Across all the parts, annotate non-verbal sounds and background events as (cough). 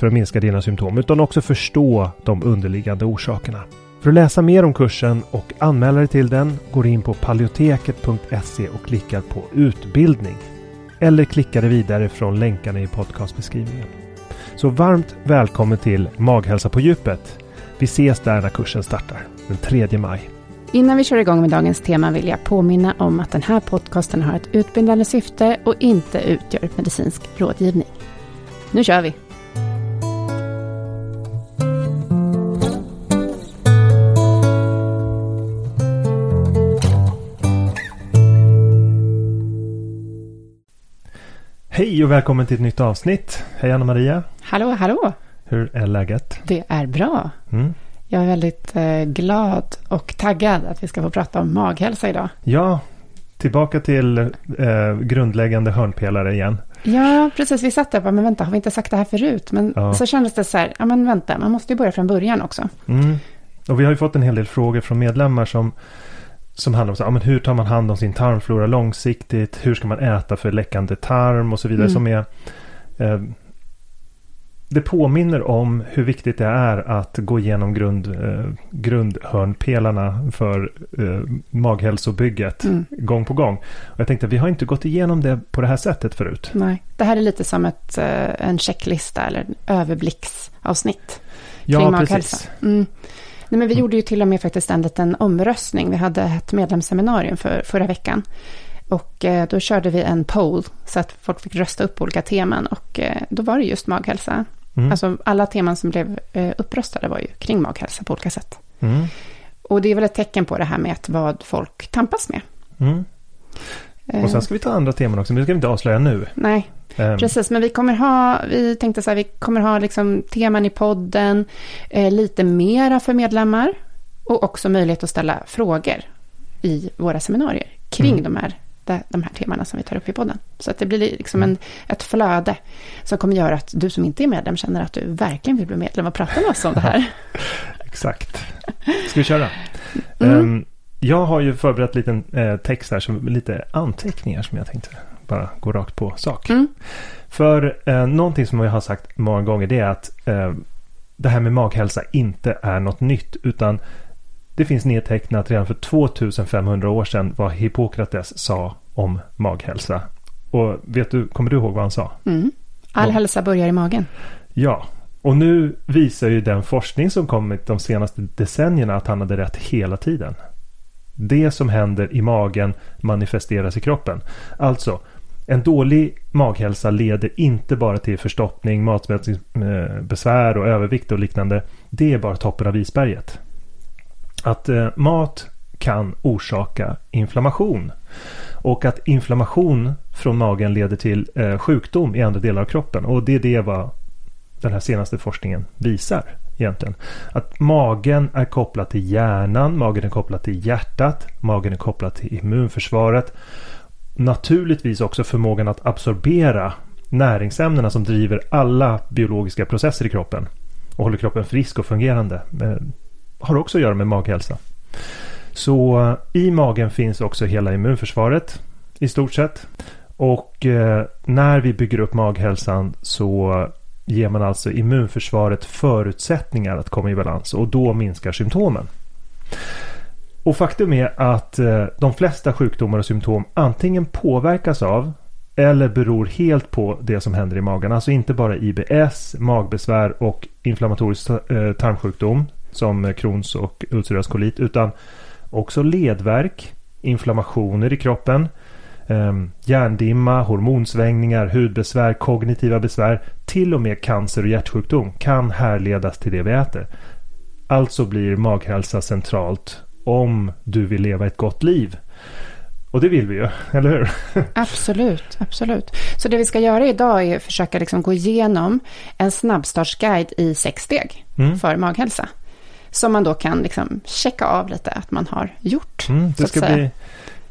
för att minska dina symptom utan också förstå de underliggande orsakerna. För att läsa mer om kursen och anmäla dig till den går in på paleoteket.se och klickar på utbildning. Eller klickar dig vidare från länkarna i podcastbeskrivningen. Så varmt välkommen till Maghälsa på djupet. Vi ses där när kursen startar den 3 maj. Innan vi kör igång med dagens tema vill jag påminna om att den här podcasten har ett utbildande syfte och inte utgör medicinsk rådgivning. Nu kör vi! Hej och välkommen till ett nytt avsnitt. Hej Anna-Maria. Hallå, hallå. Hur är läget? Det är bra. Mm. Jag är väldigt eh, glad och taggad att vi ska få prata om maghälsa idag. Ja, tillbaka till eh, grundläggande hörnpelare igen. Ja, precis. Vi satt där och bara, men vänta, har vi inte sagt det här förut? Men ja. så kändes det så här, ja men vänta, man måste ju börja från början också. Mm. Och vi har ju fått en hel del frågor från medlemmar som som handlar om så, ja, men hur tar man hand om sin tarmflora långsiktigt? Hur ska man äta för läckande tarm och så vidare. Mm. Som är, eh, det påminner om hur viktigt det är att gå igenom grund, eh, grundhörnpelarna för eh, maghälsobygget mm. gång på gång. Och jag tänkte vi har inte gått igenom det på det här sättet förut. Nej, det här är lite som ett, eh, en checklista eller en överblicksavsnitt kring ja, maghälsa. Precis. Mm. Nej, men vi gjorde ju till och med faktiskt en liten omröstning. Vi hade ett medlemsseminarium för förra veckan. Och eh, då körde vi en poll så att folk fick rösta upp olika teman. Och eh, då var det just maghälsa. Mm. Alltså alla teman som blev eh, uppröstade var ju kring maghälsa på olika sätt. Mm. Och det är väl ett tecken på det här med att vad folk tampas med. Mm. Och sen ska vi ta andra teman också, men det ska vi inte avslöja nu. Nej. Precis. Men vi kommer ha, vi tänkte så här, vi kommer ha liksom teman i podden, eh, lite mera för medlemmar och också möjlighet att ställa frågor i våra seminarier kring mm. de här de här temana som vi tar upp i podden. Så att det blir liksom en, ett flöde som kommer göra att du som inte är medlem känner att du verkligen vill bli medlem och prata med oss om det här. (laughs) Exakt. Ska vi köra? Mm. Um, jag har ju förberett liten eh, text här, som lite anteckningar som jag tänkte bara gå rakt på sak. Mm. För eh, någonting som jag har sagt många gånger det är att eh, det här med maghälsa inte är något nytt utan det finns nedtecknat redan för 2500 år sedan vad Hippokrates sa om maghälsa. Och vet du, kommer du ihåg vad han sa? Mm. All och, hälsa börjar i magen. Ja, och nu visar ju den forskning som kommit de senaste decennierna att han hade rätt hela tiden. Det som händer i magen manifesteras i kroppen. Alltså, en dålig maghälsa leder inte bara till förstoppning, matsmältningsbesvär och övervikt och liknande. Det är bara toppen av isberget. Att eh, mat kan orsaka inflammation. Och att inflammation från magen leder till eh, sjukdom i andra delar av kroppen. Och det är det vad den här senaste forskningen visar egentligen. Att magen är kopplad till hjärnan, magen är kopplad till hjärtat, magen är kopplad till immunförsvaret. Naturligtvis också förmågan att absorbera näringsämnena som driver alla biologiska processer i kroppen och håller kroppen frisk och fungerande. Men har också att göra med maghälsa. Så eh, i magen finns också hela immunförsvaret i stort sett. Och eh, när vi bygger upp maghälsan så ger man alltså immunförsvaret förutsättningar att komma i balans och då minskar symptomen. Och faktum är att eh, de flesta sjukdomar och symptom antingen påverkas av eller beror helt på det som händer i magen. Alltså inte bara IBS, magbesvär och inflammatorisk eh, tarmsjukdom som Crohns och ulcerös kolit utan också ledvärk, inflammationer i kroppen, ehm, hjärndimma, hormonsvängningar, hudbesvär, kognitiva besvär, till och med cancer och hjärtsjukdom kan härledas till det vi äter. Alltså blir maghälsa centralt om du vill leva ett gott liv. Och det vill vi ju, (laughs) eller hur? Absolut, absolut. Så det vi ska göra idag är att försöka liksom gå igenom en snabbstartsguide i sex steg mm. för maghälsa. Som man då kan liksom checka av lite att man har gjort. Mm, det ska bli...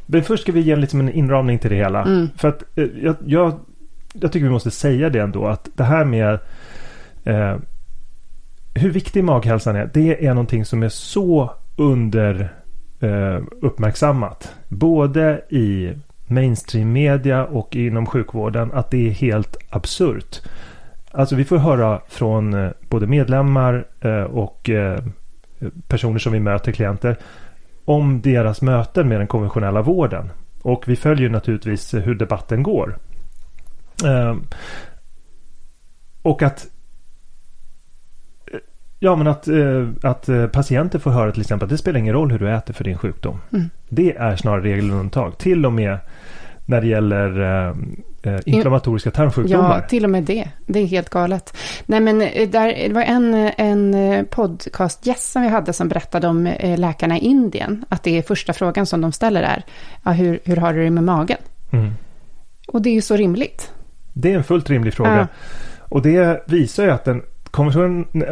Men först ska vi ge liksom en inramning till det hela. Mm. För att eh, jag, jag, jag, tycker vi måste säga det ändå att det här med eh, hur viktig maghälsan är. Det är någonting som är så under eh, uppmärksammat. Både i mainstream media och inom sjukvården att det är helt absurt. Alltså vi får höra från eh, både medlemmar eh, och eh, personer som vi möter, klienter, om deras möten med den konventionella vården. Och vi följer naturligtvis hur debatten går. Och att Ja, men att, eh, att eh, patienter får höra till exempel att det spelar ingen roll hur du äter för din sjukdom. Mm. Det är snarare regel och undantag. Till och med när det gäller eh, eh inflammatoriska tarmsjukdomar. Ja, till och med det. Det är helt galet. Nej, men där, det var en, en podcastgäst som vi hade som berättade om läkarna i Indien. Att det är första frågan som de ställer är, ja, hur, hur har du det med magen? Mm. Och det är ju så rimligt. Det är en fullt rimlig fråga. Ja. Och det visar ju att den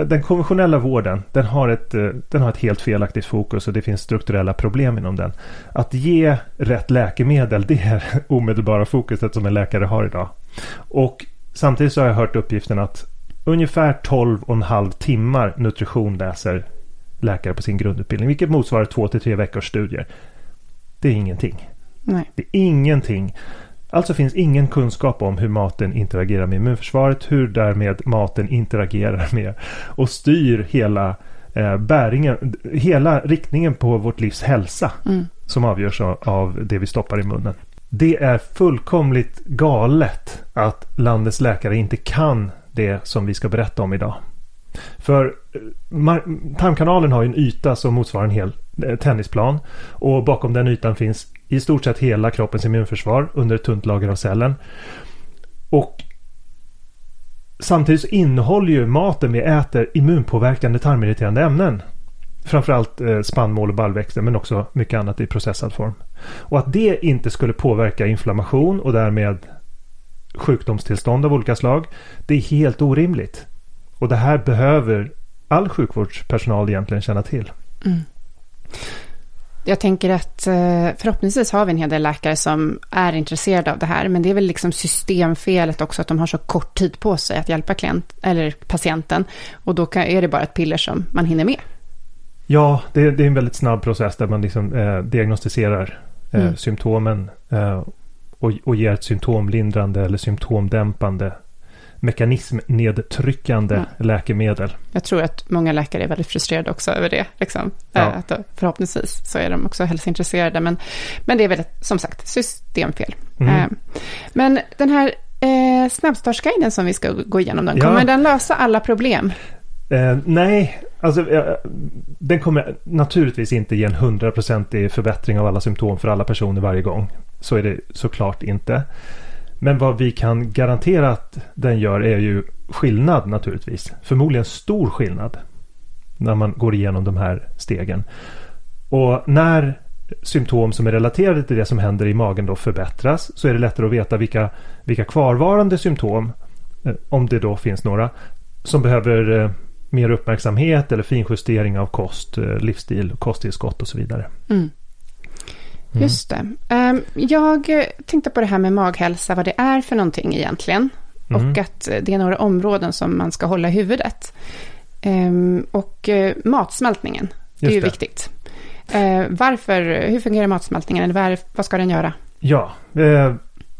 den konventionella vården den har, ett, eh, den har ett helt felaktigt fokus och det finns strukturella problem inom den. Att ge rätt läkemedel det är (laughs) omedelbara fokuset som en läkare har idag. Och samtidigt så har jag hört uppgiften att ungefär 12,5 timmar nutrition läser läkare på sin grundutbildning. Vilket motsvarar två till tre veckors studier. Det är ingenting. Nej. Det är ingenting. Alltså finns ingen kunskap om hur maten interagerar med immunförsvaret, hur därmed maten interagerar (laughs) med och styr hela eh, bäringen, hela riktningen på vårt livs hälsa mm. som avgörs av, det vi stoppar i munnen. Det är fullkomligt galet att landets läkare inte kan det som vi ska berätta om idag. För eh, tarmkanalen har ju en yta som motsvarar en hel eh, tennisplan. Och bakom den ytan finns i stort sett hela kroppens immunförsvar under ett tunt lager av cellen. Och samtidigt så innehåller ju maten vi äter immunpåverkande tarmirriterande ämnen. Framförallt eh, spannmål och baljväxter men också mycket annat i processad form. Och att det inte skulle påverka inflammation och därmed sjukdomstillstånd av olika slag. Det är helt orimligt. Och det här behöver all sjukvårdspersonal egentligen känna till. Mm. Jag tänker att eh, förhoppningsvis har vi en hel del läkare som är intresserade av det här. Men det är väl liksom systemfelet också att de har så kort tid på sig att hjälpa klient, eller patienten. Och då kan, är det bara ett piller som man hinner med. Ja, det, det är en väldigt snabb process där man liksom, eh, diagnostiserar eh, mm. symptomen eh, och, och ger ett symptomlindrande eller symptomdämpande mekanismnedtryckande ja. läkemedel. Jag tror att många läkare är väldigt frustrerade också över det. Liksom. Ja. Eh, att förhoppningsvis så är de också hälsointresserade. Men, men det är väl som sagt systemfel. Mm. Eh, men den här eh, snabbstartsguiden som vi ska gå igenom, den, ja. kommer den lösa alla problem? Eh, nej, alltså, eh, den kommer naturligtvis inte ge en hundraprocentig förbättring av alla symptom för alla personer varje gång. Så är det såklart inte. Men vad vi kan garantera att den gör är ju skillnad naturligtvis. Förmodligen stor skillnad. När man går igenom de här stegen. Och när symptom som är relaterade till det som händer i magen då förbättras så är det lättare att veta vilka, vilka kvarvarande symptom, eh, om det då finns några, som behöver eh, mer uppmärksamhet eller finjustering av kost, eh, livsstil, kosttillskott och så vidare. Mm. Mm. Just det. Ehm, jag tänkte på det här med maghälsa, vad det är för någonting egentligen. Mm. Och att det är några områden som man ska hålla i huvudet. Ehm, och matsmältningen, det är ju det. viktigt. Eh, varför, hur fungerar matsmältningen? Eller vad, ska den göra? Ja, eh,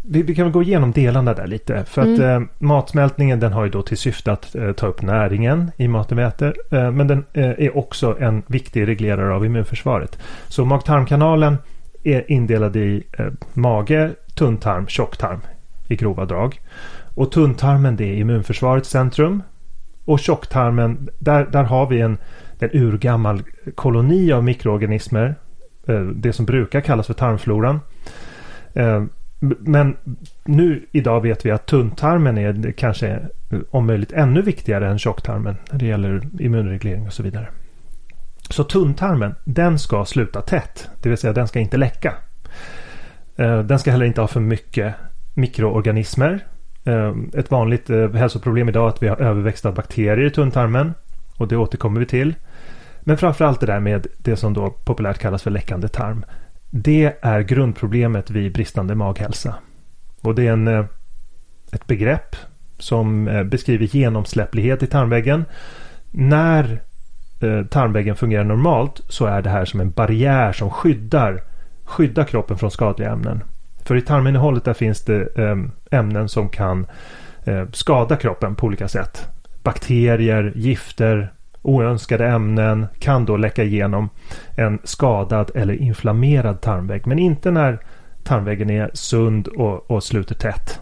vi, kan väl gå igenom delarna där lite. För mm. att eh, matsmältningen den har ju då till syfte att eh, ta upp näringen i maten vi äter. Eh, men den eh, är också en viktig reglerare av immunförsvaret. Så mag-tarmkanalen är indelad i eh, mage, tunntarm, tjocktarm i grova drag. Och tunntarmen det är immunförsvarets centrum. Och tjocktarmen, där, där har vi en en urgammal koloni av mikroorganismer. Eh, det som brukar kallas för tarmfloran. Eh, men nu idag vet vi att tunntarmen är kanske eh, om möjligt ännu viktigare än tjocktarmen när det gäller immunreglering och så vidare. Så tunntarmen, den ska sluta tätt, det vill säga den ska inte läcka. Eh, den ska heller inte ha för mycket mikroorganismer. Eh, ett vanligt eh, hälsoproblem idag är att vi har överväxt av bakterier i tunntarmen och det återkommer vi till. Men framförallt det där med det som då populärt kallas för läckande tarm. Det är grundproblemet vid bristande maghälsa. Och det är en, ett begrepp som beskriver genomsläpplighet i tarmväggen. När Eh, tarmväggen fungerar normalt så är det här som en barriär som skyddar, skyddar kroppen från skadliga ämnen. För i tarminnehållet där finns det ehm, ämnen som kan eh, skada kroppen på olika sätt. Bakterier, gifter, oönskade ämnen kan då läcka igenom en skadad eller inflammerad tarmvägg. Men inte när tarmväggen är sund och, och sluter tätt.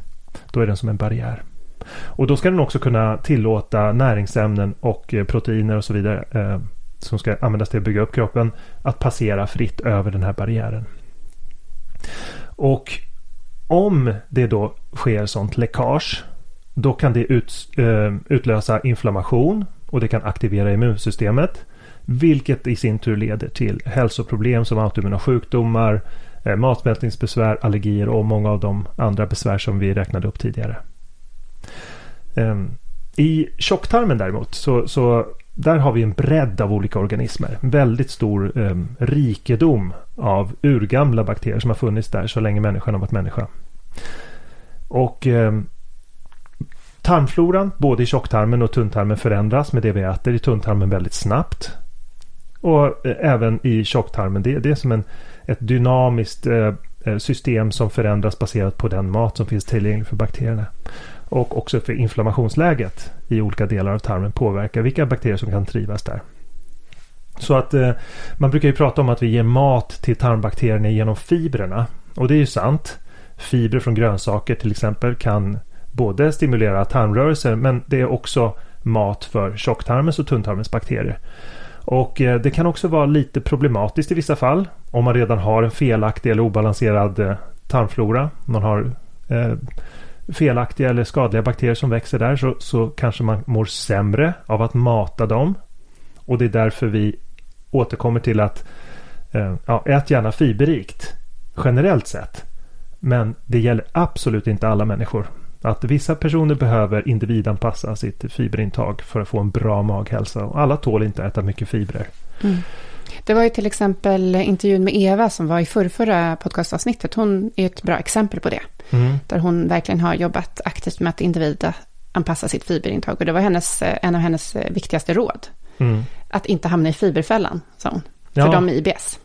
Då är den som en barriär. Och då ska den också kunna tillåta näringsämnen och eh, proteiner och så vidare eh, som ska användas till att bygga upp kroppen att passera fritt över den här barriären. Och om det då sker sånt läckage då kan det ut, eh, utlösa inflammation och det kan aktivera immunsystemet. Vilket i sin tur leder till hälsoproblem som autoimmuna sjukdomar, eh, matsmältningsbesvär, allergier och många av de andra besvär som vi räknade upp tidigare. Ehm, I tjocktarmen däremot så, så där har vi en bredd av olika organismer. Väldigt stor eh, rikedom av urgamla bakterier som har funnits där så länge människan har varit människa. Och eh, Tarmfloran, både i tjocktarmen och tunntarmen förändras med det vi äter i tunntarmen väldigt snabbt. Och eh, även i tjocktarmen. Det, det är som en, ett dynamiskt eh, eh system som förändras baserat på den mat som finns tillgänglig för bakterierna. Och också för inflammationsläget i olika delar av tarmen påverkar vilka bakterier som kan trivas där. Så att eh, man brukar ju prata om att vi ger mat till tarmbakterierna genom fibrerna. Och det är ju sant. Fibrer från grönsaker till exempel kan både stimulera tarmrörelser men det är också mat för tjocktarmens och tunntarmens bakterier. Och eh, det kan också vara lite problematiskt i vissa fall om man redan har en felaktig eller obalanserad eh, tarmflora. Man har eh, felaktiga eller skadliga bakterier som växer där så, så kanske man mår sämre av att mata dem. Och det är därför vi återkommer till att eh, ja, ät gärna fiberrikt generellt sett. Men det gäller absolut inte alla människor. Att vissa personer behöver individanpassa sitt fiberintag för att få en bra maghälsa. Och alla tål inte att äta mycket fibrer. Mm. Det var ju till exempel intervjun med Eva som var i förrförra podcastavsnittet. Hon är ett bra exempel på det. Mm. Där hon verkligen har jobbat aktivt med att individanpassa sitt fiberintag. Och det var hennes, en av hennes viktigaste råd. Mm. Att inte hamna i fiberfällan, sa hon. För ja. de med IBS.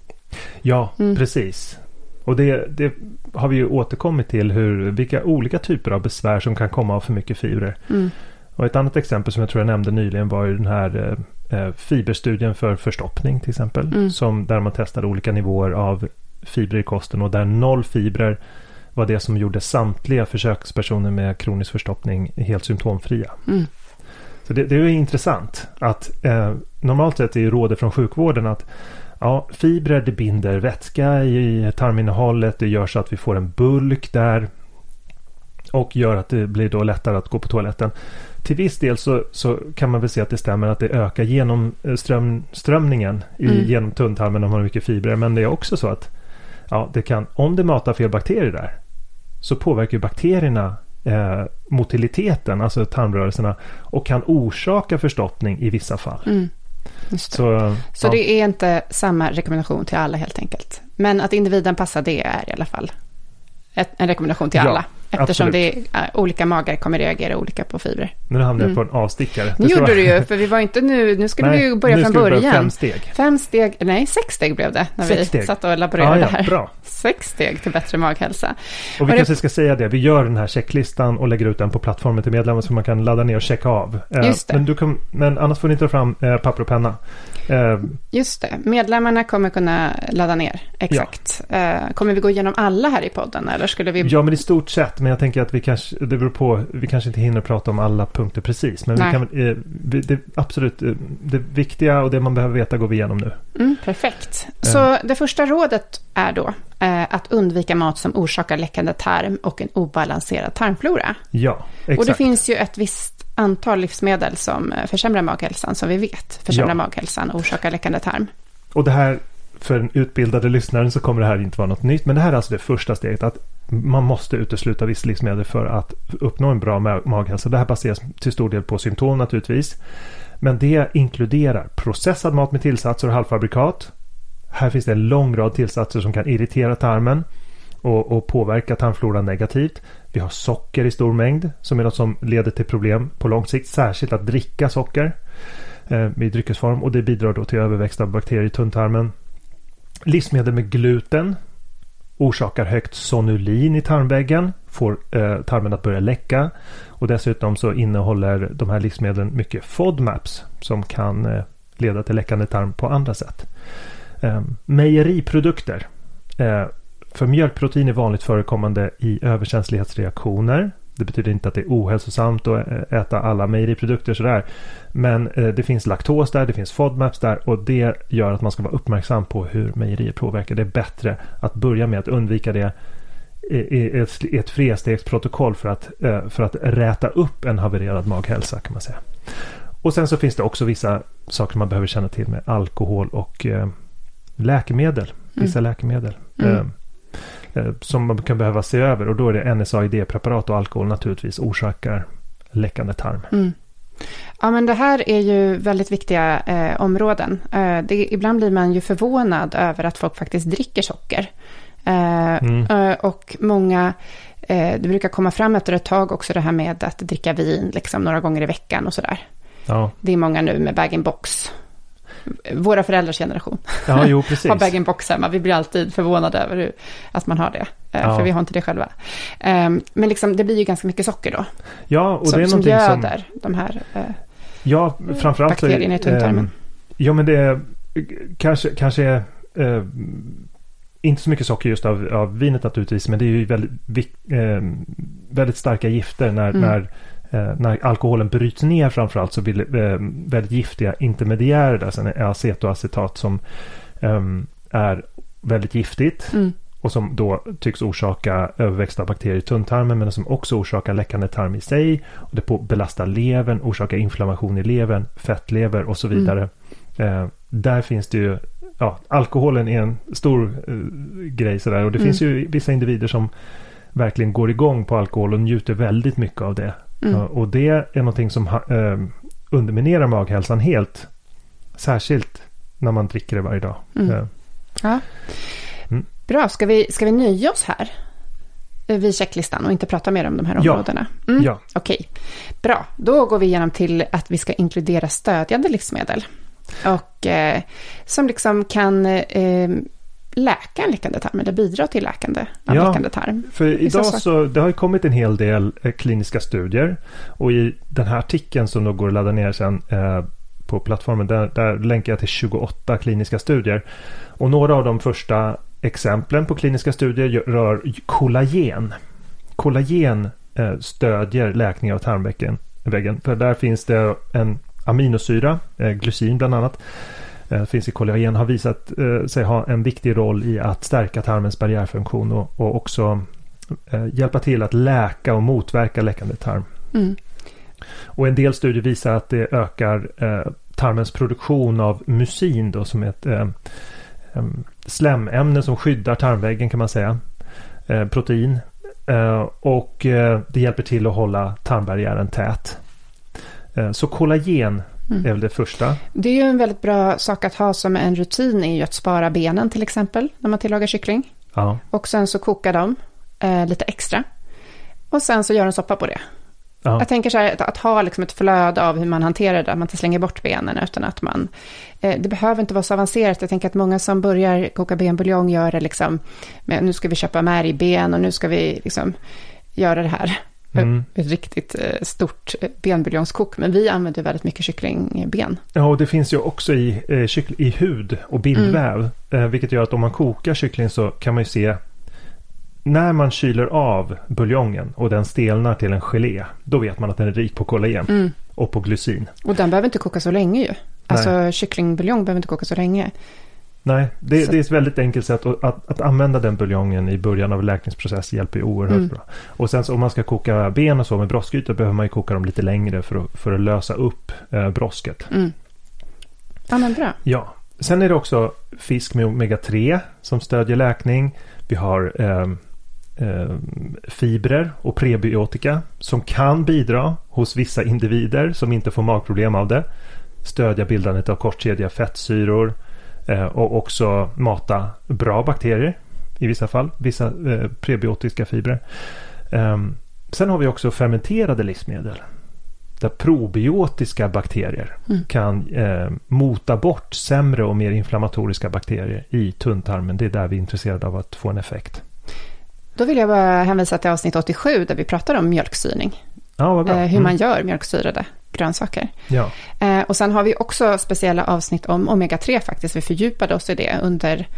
Ja, mm. precis. Och det, det, har vi ju återkommit till hur, vilka olika typer av besvär som kan komma av för mycket fibrer. Mm. Och ett annat exempel som jag tror jag nämnde nyligen var ju den här eh, eh, fiberstudien för förstoppning till exempel. Mm. Som, där man testade olika nivåer av fibrer i kosten och där noll fibrer var det som gjorde samtliga försökspersoner med kronisk förstoppning helt symptomfria. Mm. Så det, det, är intressant att eh, normalt sett är rådet från sjukvården att Ja, fibrer det binder vätska i tarminnehållet. Det gör så att vi får en bulk där. Och gör att det blir då lättare att gå på toaletten. Till viss del så, så kan man väl se att det stämmer att det ökar genomströmningen i, mm. genom tunntarmen om man har mycket fibrer. Men det är också så att ja, det kan, om det matar fel bakterier där så påverkar bakterierna eh, motiliteten, alltså tarmrörelserna och kan orsaka förstoppning i vissa fall. Mm. Så, så ja. det är inte samma rekommendation till alla helt enkelt. Men att individen passar det är i alla fall ett, en rekommendation till alla. Eftersom Absolut. det är, olika magar kommer reagera olika på fibrer. Nu hamnade jag mm. på en avstickare. Nu gjorde du ju, för vi var inte nu, nu skulle nej, vi börja från början. Börja fem steg. Fem steg, nej sex steg blev det. När sex vi steg. satt och laborerade ah, ja, här. Bra. (laughs) Sex steg till bättre maghälsa. Och vi och kanske det... ska säga det, vi gör den här checklistan och lägger ut den på plattformen till medlemmar så man kan ladda ner och checka av. Eh, Just det. Men, du kan, men annars får ni ta fram eh, papper och penna. Eh, Just det, medlemmarna kommer kunna ladda ner, exakt. Ja. Kommer vi gå igenom alla här i podden eller skulle vi? Ja, men i stort sett, men jag tänker att vi kanske det beror på, vi kanske inte hinner prata om alla punkter precis. Men vi kan, eh, det, absolut, eh, det viktiga och det man behöver veta går vi igenom nu. Mm, perfekt. Så det första rådet är då eh, att undvika mat som orsakar läckande tarm och en obalanserad tarmflora. Ja, exakt. Och det finns ju ett visst antal livsmedel som försämrar maghälsan, som vi vet försämrar ja. maghälsan och orsakar läckande tarm. Och det här, för den utbildade lyssnaren så kommer det här inte vara något nytt, men det här är alltså det första steget. Att man måste utesluta vissa livsmedel för att uppnå en bra maghälsa. Det här baseras till stor del på symptom naturligtvis. Men det inkluderar processad mat med tillsatser och halvfabrikat. Här finns det en lång rad tillsatser som kan irritera tarmen och, och påverka tarmfloran negativt. Vi har socker i stor mängd som är något som leder till problem på lång sikt. Särskilt att dricka socker eh, i dryckesform och det bidrar då till överväxt av bakterier i tunntarmen. Livsmedel med gluten orsakar högt sonulin i tarmväggen, får eh, tarmen att börja läcka och dessutom så innehåller de här livsmedlen mycket FODMAPs som kan eh, leda till läckande tarm på andra sätt. Eh, mejeriprodukter. Eh, för mjölkprotein är vanligt förekommande i överkänslighetsreaktioner det betyder inte att det är ohälsosamt att äta alla mejeriprodukter sådär. Men eh, det finns laktos där, det finns FODMAPs där och det gör att man ska vara uppmärksam på hur mejerier påverkar. Det är bättre att börja med att undvika det i ett, ett flerstegsprotokoll för att, eh, för att räta upp en havererad maghälsa kan man säga. Och sen så finns det också vissa saker man behöver känna till med alkohol och eh, läkemedel. Vissa mm. läkemedel. Mm. Eh, som man kan behöva se över och då är det NSAID-preparat och alkohol naturligtvis orsakar läckande tarm. Mm. Ja, men det här är ju väldigt viktiga eh, områden. Eh, det, ibland blir man ju förvånad över att folk faktiskt dricker socker. Eh, mm. Eh, och många, eh, det brukar komma fram efter ett tag också det här med att dricka vin liksom några gånger i veckan och sådär. Ja. Det är många nu med bag-in-box våra föräldrars generation ja, jo, (laughs) har bag-in-box hemma. Vi blir alltid förvånade över hur, att man har det, eh, ja. för vi har inte det själva. Um, men liksom, det blir ju ganska mycket socker då. Ja, och som, det är som göder som... de här uh, ja, framförallt bakterierna i tunntarmen. Uh, ja, men det är kanske, kanske uh, inte så mycket socker just av, av vinet naturligtvis, men det är ju väldigt, väldigt starka gifter när, mm. när eh, när alkoholen bryts ner framförallt så blir det eh, väldigt giftiga intermediärer där. Sen är acetoacetat som eh, är väldigt giftigt. Mm. Och som då tycks orsaka överväxta bakterier i tunntarmen men som också orsakar läckande tarm i sig. Och det belastar levern, orsakar inflammation i levern, fettlever och så mm. vidare. Mm. Eh, där finns det ju, ja, alkoholen är en stor eh, grej sådär. Och det mm. finns ju vissa individer som verkligen går igång på alkohol och njuter väldigt mycket av det. Mm. Och det är någonting som eh, underminerar maghälsan helt. Särskilt när man dricker det varje dag. Mm. Ja. Mm. Bra, ska vi, ska vi nöja oss här? Eh, vid checklistan och inte prata mer om de här områdena? Ja. Mm. ja. Okej, bra. Då går vi igenom till att vi ska inkludera stödjande livsmedel. Och eh, som liksom kan eh, läka en läckande tarm eller bidra till läkande av ja, läckande tarm. För idag så, så, det har ju kommit en hel del eh, kliniska studier och i den här artikeln som då går att ladda ner sen eh, på plattformen där, där länkar jag till 28 kliniska studier. Och några av de första exemplen på kliniska studier rör kollagen. Kollagen eh, stödjer läkning av tarmväggen. För där finns det en aminosyra, eh, glycin bland annat, finns i kollagen har visat eh, sig ha en viktig roll i att stärka tarmens barriärfunktion och, och också eh, hjälpa till att läka och motverka läckande tarm. Mm. Och en del studier visar att det ökar eh, tarmens produktion av musin då som är ett eh, slemmämne som skyddar tarmväggen kan man säga. Eh, protein. Eh, och eh, det hjälper till att hålla tarmbarriären tät. Eh, så kollagen mm. är väl det första. Det är ju en väldigt bra sak att ha som en rutin i att spara benen till exempel när man tillagar kyckling. Ja. Och sen så kokar de eh, lite extra. Och sen så gör en soppa på det. Ja. Jag tänker så här, att, att, ha liksom ett flöde av hur man hanterar det, att man inte slänger bort benen, utan att man... Eh, det behöver inte vara så avancerat. Jag tänker att många som börjar koka benbuljong gör det liksom, men nu ska vi köpa märgben och nu ska vi liksom göra det här. Mm. Ett riktigt eh, stort eh, benbuljongskok, men vi använder väldigt mycket kycklingben. Ja, och det finns ju också i, eh, i hud och bindväv, mm. vilket gör att om man kokar kyckling så kan man ju se när man kyler av buljongen och den stelnar till en gelé, då vet man att den är rik på kollagen mm. och på glycin. Och den behöver inte koka så länge ju. Alltså kycklingbuljong behöver inte koka så länge. Nej, det, det, är ett väldigt enkelt sätt att, att, att, använda den buljongen i början av läkningsprocess hjälper oerhört mm. bra. Och sen så om man ska koka ben och så med broskgrytor behöver man ju koka dem lite längre för att, för att lösa upp eh, brosket. Mm. Ja, men bra. Ja. Sen är det också fisk med omega-3 som stödjer läkning. Vi har eh, eh, fibrer och prebiotika som kan bidra hos vissa individer som inte får magproblem av det. Stödja bildandet av kortkedjiga fettsyror och också mata bra bakterier i vissa fall, vissa eh, prebiotiska fibrer. Ehm, sen har vi också fermenterade livsmedel där probiotiska bakterier mm. kan eh, mota bort sämre och mer inflammatoriska bakterier i tunntarmen. Det är där vi är intresserade av att få en effekt. Då vill jag bara hänvisa till avsnitt 87 där vi pratar om mjölksyring. Ja. Eh, hur mm. man gör mjölksyrade grönsaker. Ja. Eh, och sen har vi också speciella avsnitt om omega-3 faktiskt. Vi fördjupade oss i det under,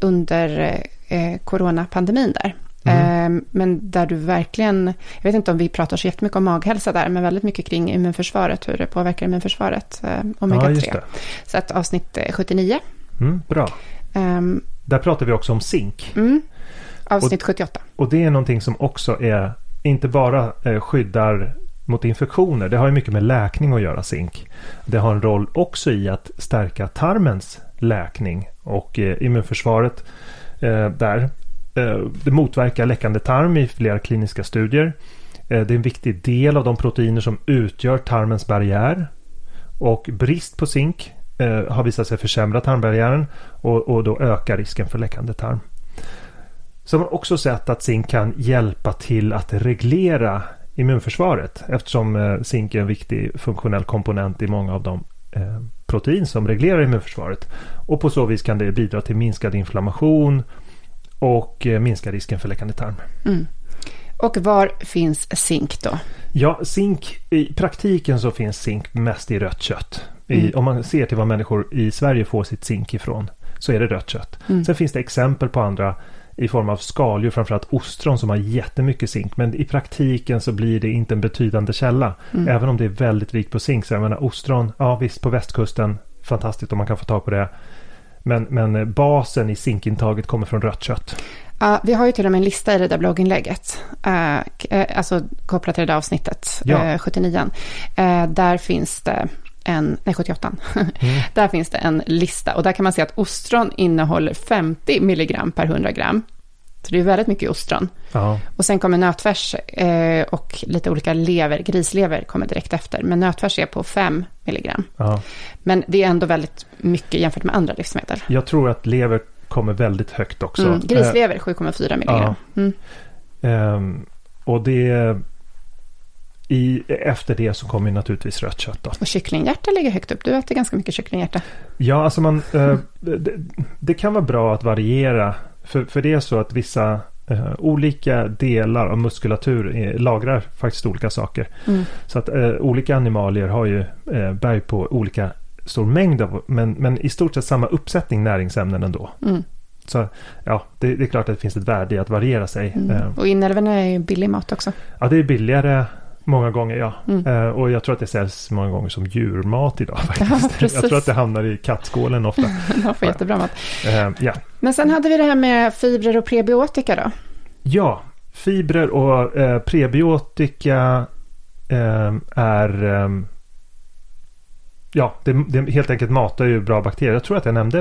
under eh, coronapandemin där. Mm. Men där du verkligen, jag vet inte om vi pratar så jättemycket om maghälsa där, men väldigt mycket kring immunförsvaret, hur det påverkar immunförsvaret, omega-3. Ja, så att avsnitt 79. Mm, bra. Um, där pratar vi också om zink. Mm. Avsnitt 78. Och det är någonting som också är, inte bara eh, skyddar mot infektioner. Det har ju mycket med läkning att göra, zink. Det har en roll också i att stärka tarmens läkning och eh, immunförsvaret eh, där. Det motverkar läckande tarm i flera kliniska studier. Det är en viktig del av de proteiner som utgör tarmens barriär. Och brist på zink har visat sig försämra tarmbarriären och, och då ökar risken för läckande tarm. Så har man också sett att zink kan hjälpa till att reglera immunförsvaret eftersom eh, zink är en viktig funktionell komponent i många av de eh, protein som reglerar immunförsvaret. Och på så vis kan det bidra till minskad inflammation och eh, minska risken för läckande tarm. Mm. Och var finns zink då? Ja, zink i praktiken så finns zink mest i rött kött. I, mm. Om man ser till vad människor i Sverige får sitt zink ifrån så är det rött kött. Mm. Sen finns det exempel på andra i form av skaldjur, framförallt ostron som har jättemycket zink. Men i praktiken så blir det inte en betydande källa. Mm. Även om det är väldigt rikt på zink. Så jag menar ostron, ja visst på västkusten, fantastiskt om man kan få tag på det. Men, men basen i zinkintaget kommer från rött kött. Ja, vi har ju till och med en lista i det där blogginlägget, uh, alltså kopplat till det där avsnittet, ja. uh, 79. Uh, där finns det en, nej 78, mm. (laughs) där finns det en lista och där kan man se att ostron innehåller 50 milligram per 100 gram. Så det är väldigt mycket ostron. Ja. Och sen kommer nötfärs eh, och lite olika lever, grislever kommer direkt efter. Men nötfärs är på 5 milligram. Ja. Men det är ändå väldigt mycket jämfört med andra livsmedel. Jag tror att lever kommer väldigt högt också. Mm, grislever 7,4 milligram. Ja. Mm. Um, och det i, efter det så kommer naturligtvis rött kött. Då. Och kycklinghjärta ligger högt upp. Du äter ganska mycket kycklinghjärta. Ja, alltså man, eh, det, det, kan vara bra att variera. För, för det är så att vissa eh, olika delar av muskulatur är, lagrar faktiskt olika saker. Mm. Så att eh, olika animalier har ju eh, berg på olika stor mängd av, men, men i stort sett samma uppsättning näringsämnen ändå. Mm. Så ja, det, det, är klart att det finns ett värde i att variera sig. Mm. Eh. Och inälvorna är ju billig mat också. Ja, det är billigare Många gånger ja. Mm. Uh, och jag tror att det säljs många gånger som djurmat idag (laughs) faktiskt. Ja, jag tror att det hamnar i kattskålen ofta. (laughs) De får jättebra mat. Uh, ja. Men sen hade vi det här med fibrer och prebiotika då? Ja, fibrer och uh, prebiotika eh, är eh, Ja, det, det, helt enkelt matar ju bra bakterier. Jag tror att jag nämnde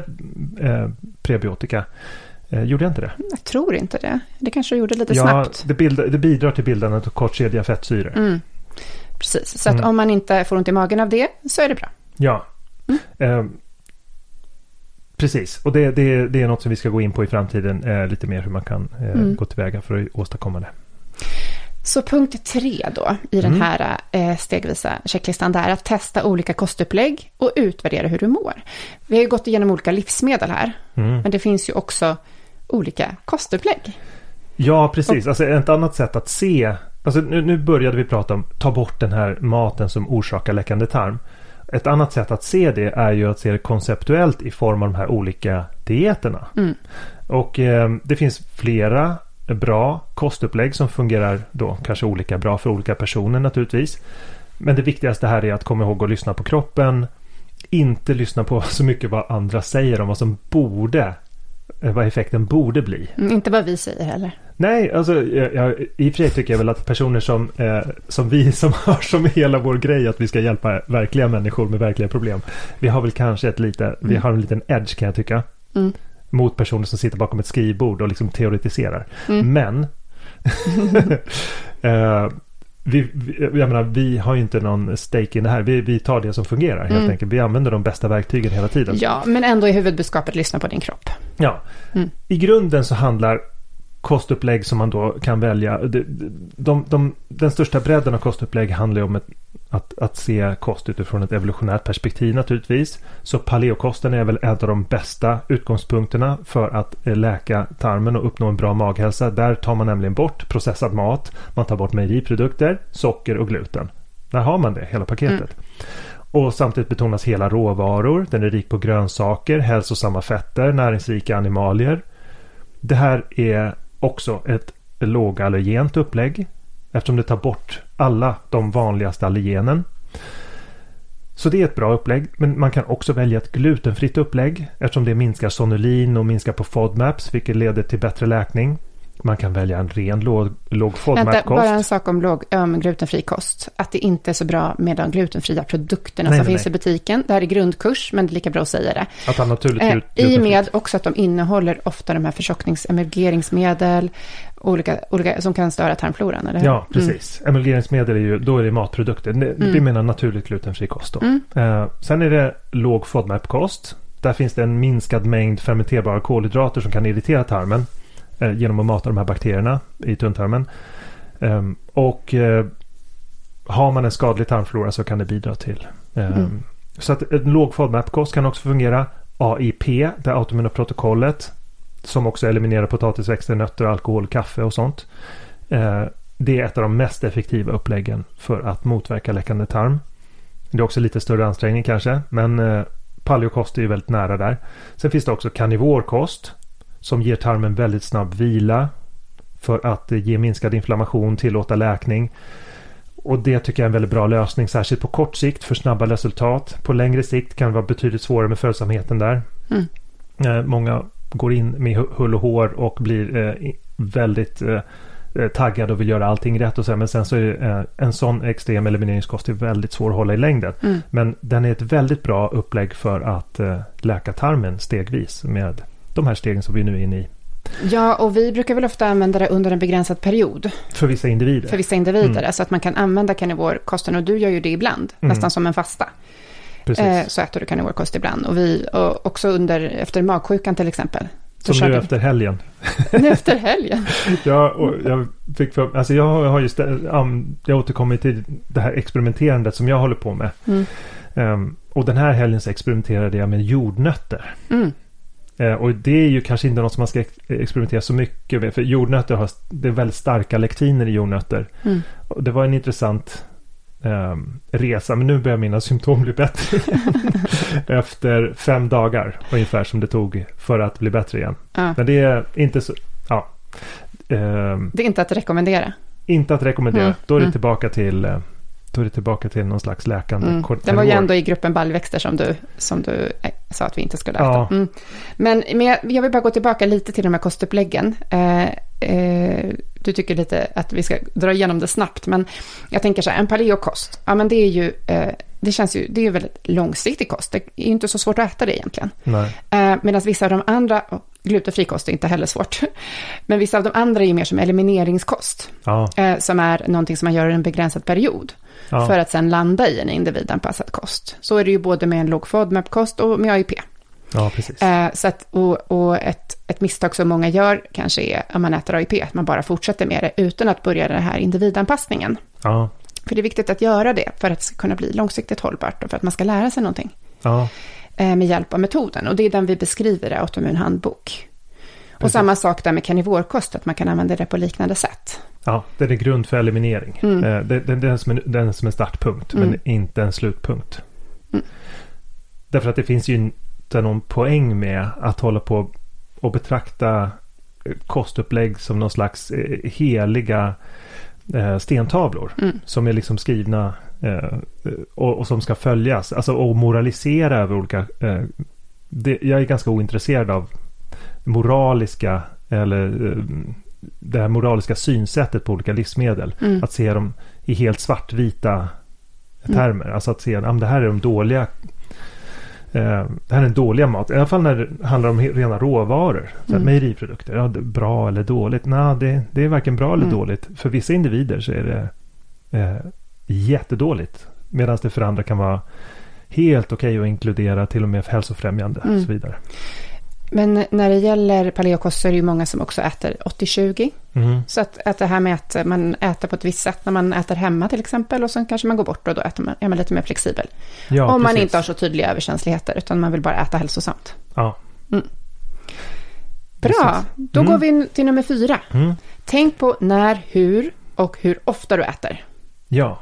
eh, prebiotika. Eh, gjorde jag inte det? Jag tror inte det. Det kanske du gjorde lite ja, snabbt. Det, bildar, det bidrar till bildandet av kortkedjiga fettsyror. Mm. Precis, så att mm. om man inte får ont i magen av det så är det bra. Ja. Mm. Eh, precis, och det, det, det, är något som vi ska gå in på i framtiden. Eh, lite mer hur man kan eh, mm. gå tillväga för att åstadkomma det. Så punkt tre då i den mm. här eh, stegvisa checklistan, det är att testa olika kostupplägg och utvärdera hur du mår. Vi har ju gått igenom olika livsmedel här, mm. men det finns ju också olika kostupplägg. Ja, precis. Alltså ett annat sätt att se Alltså nu, nu började vi prata om ta bort den här maten som orsakar läckande tarm. Ett annat sätt att se det är ju att se det konceptuellt i form av de här olika dieterna. Mm. Och eh, det finns flera bra kostupplägg som fungerar då kanske olika bra för olika personer naturligtvis. Men det viktigaste här är att komma ihåg att lyssna på kroppen. Inte lyssna på (laughs) så mycket vad andra säger om vad som borde vad effekten borde bli. Mm, inte vad vi säger heller. Nej, alltså jag, jag, i och för sig tycker jag väl att personer som, eh, som vi (laughs) som har som hela vår grej att vi ska hjälpa verkliga människor med verkliga problem. Vi har väl kanske ett lite, mm. vi har en liten edge kan jag tycka. Mm. Mot personer som sitter bakom ett skrivbord och liksom teoretiserar. Mm. Men (laughs) (laughs) eh, vi, jag menar, vi har ju inte någon stake i det här. Vi, vi tar det som fungerar helt mm. enkelt. Vi använder de bästa verktygen hela tiden. Ja, men ändå är huvudbudskapet lyssna på din kropp. Ja, mm. i grunden så handlar kostupplägg som man då kan välja. De, de, de, den största bredden av kostupplägg handlar om ett, att, att se kost utifrån ett evolutionärt perspektiv naturligtvis. Så paleokosten är väl en av de bästa utgångspunkterna för att eh, läka tarmen och uppnå en bra maghälsa. Där tar man nämligen bort processad mat. Man tar bort mejeriprodukter, socker och gluten. Där har man det, hela paketet. Mm. Och samtidigt betonas hela råvaror. Den är rik på grönsaker, hälsosamma fetter, näringsrika animalier. Det här är också ett lågallergent upplägg eftersom det tar bort alla de vanligaste allergenen. Så det är ett bra upplägg, men man kan också välja ett glutenfritt upplägg eftersom det minskar sonulin och minskar på FODMAPs vilket leder till bättre läkning. Man kan välja en ren låg, låg FODMAP-kost. Bara en sak om låg, um, glutenfri kost. Att det inte är så bra med de glutenfria produkterna nej, som nej, finns nej. i butiken. Det här är grundkurs, men det är lika bra att säga det. Att ha naturligt eh, I och med också att de innehåller ofta de här förtjockningsemulgeringsmedel, olika, olika, som kan störa tarmfloran, eller hur? Ja, mm. precis. Mm. Emulgeringsmedel är ju, då är det matprodukter. Det, mm. Vi menar naturligt glutenfri kost då. Mm. Eh, sen är det låg FODMAP-kost. Där finns det en minskad mängd fermenterbara kolhydrater som kan irritera tarmen. Eh, genom att mata de här bakterierna i tunntarmen. Ehm, och eh, har man en skadlig tarmflora så kan det bidra till. Ehm, mm. Så att en låg FODMAP-kost kan också fungera. AIP, det autoimmuna protokollet, som också eliminerar potatisväxter, nötter, alkohol, kaffe och sånt. Eh, det är ett av de mest effektiva uppläggen för att motverka läckande tarm. Det är också lite större ansträngning kanske, men paleokost är ju väldigt nära där. Sen finns det också karnivorkost som ger tarmen väldigt snabb vila för att ge minskad inflammation, tillåta läkning. Och det tycker jag är en väldigt bra lösning, särskilt på kort sikt för snabba resultat. På längre sikt kan det vara betydligt svårare med följsamheten där. Mm. Eh, många går in med hull och hår och blir eh, väldigt eh, taggade och vill göra allting rätt och så, men sen så är en sån extrem elimineringskost är väldigt svår att hålla i längden. Mm. Men den är ett väldigt bra upplägg för att läka tarmen stegvis med de här stegen som vi nu är inne i. Ja, och vi brukar väl ofta använda det under en begränsad period. För vissa individer. För vissa individer, mm. alltså att man kan använda carnivorkosten och du gör ju det ibland, mm. nästan som en fasta. Eh, så äter du carnivorkost ibland. Och vi, och också under, efter magsjukan till exempel. Som nu efter helgen. nu efter helgen? (laughs) ja, och jag fick för, alltså jag har just, jag återkommer till det här experimenterandet som jag håller på med. Mm. Um, och den här helgen så experimenterade jag med jordnötter. Mm. Eh, och det är ju kanske inte något som man ska experimentera så mycket med. För jordnötter har det är väldigt starka lektiner i jordnötter. Mm. Och det var en intressant eh, resa. Men nu börjar mina symptom bli bättre. (laughs) Efter fem dagar ungefär som det tog för att bli bättre igen. Ja. Men det är inte så... Ja. Eh, det är inte att rekommendera. Inte att rekommendera. Mm. Då är det mm. tillbaka till eh, då är det tillbaka till någon slags läkande mm. Den var ju ändå i gruppen baljväxter som du, som du eh, sa att vi inte skulle äta. Ja. Mm. Men, men jag, vill bara gå tillbaka lite till de här kostuppläggen. Eh, eh, du tycker lite att vi ska dra igenom det snabbt, men jag tänker så här, en paleokost, ja men det är ju, eh, det känns ju, det är ju väldigt långsiktig kost, det är ju inte så svårt att äta det egentligen. Eh, Medan vissa av de andra, glutenfri kost är inte heller svårt, men vissa av de andra är ju mer som elimineringskost, ja. eh, som är någonting som man gör i en begränsad period. Ja. För att sen landa i en individanpassad kost. Så är det ju både med en låg FODMAP-kost och med AIP. Ja, precis. Eh, så att, och, och ett, ett misstag som många gör kanske är om man äter AIP, att man bara fortsätter med det utan att börja den här individanpassningen. Ja. För det är viktigt att göra det för att det ska kunna bli långsiktigt hållbart och för att man ska lära sig någonting. Ja. Eh, med hjälp av metoden. Och det är den vi beskriver i Autoimmun handbok. Och Precis. samma sak där med karnivorkost, att man kan använda det på liknande sätt. Ja, det är grund för eliminering. Mm. Eh, det, det, det, är den som är, den som är startpunkt, mm. men inte en slutpunkt. Mm. Därför att det finns ju inte någon poäng med att hålla på och betrakta eh, kostupplägg som någon slags heliga stentavlor. Mm. Som är liksom skrivna och, och, som ska följas. Alltså och moralisera över olika... Det, jag är ganska ointresserad av moraliska eller det här moraliska synsättet på olika livsmedel. Mm. Att se dem i helt svartvita termer. Mm. Alltså att se att det här är de dåliga eh, det här är den dåliga mat. I alla fall när det handlar om rena råvaror. Så mm. Mejeriprodukter. Ja, bra eller dåligt? Nej, det, det är varken bra eller mm. dåligt. För vissa individer så är det eh, jättedåligt. Medan det för andra kan vara helt okej okay att inkludera till och med hälsofrämjande och mm. så vidare. Men när det gäller paleokost så är det ju många som också äter 80-20. Mm. Så att, att det här med att man äter på ett visst sätt när man äter hemma till exempel och sen kanske man går bort och då äter man, är man lite mer flexibel. Ja, Om precis. man inte har så tydliga överkänsligheter utan man vill bara äta hälsosamt. Ja. Mm. Bra, då mm. går vi till nummer fyra. Mm. Tänk på när, hur och hur ofta du äter. Ja.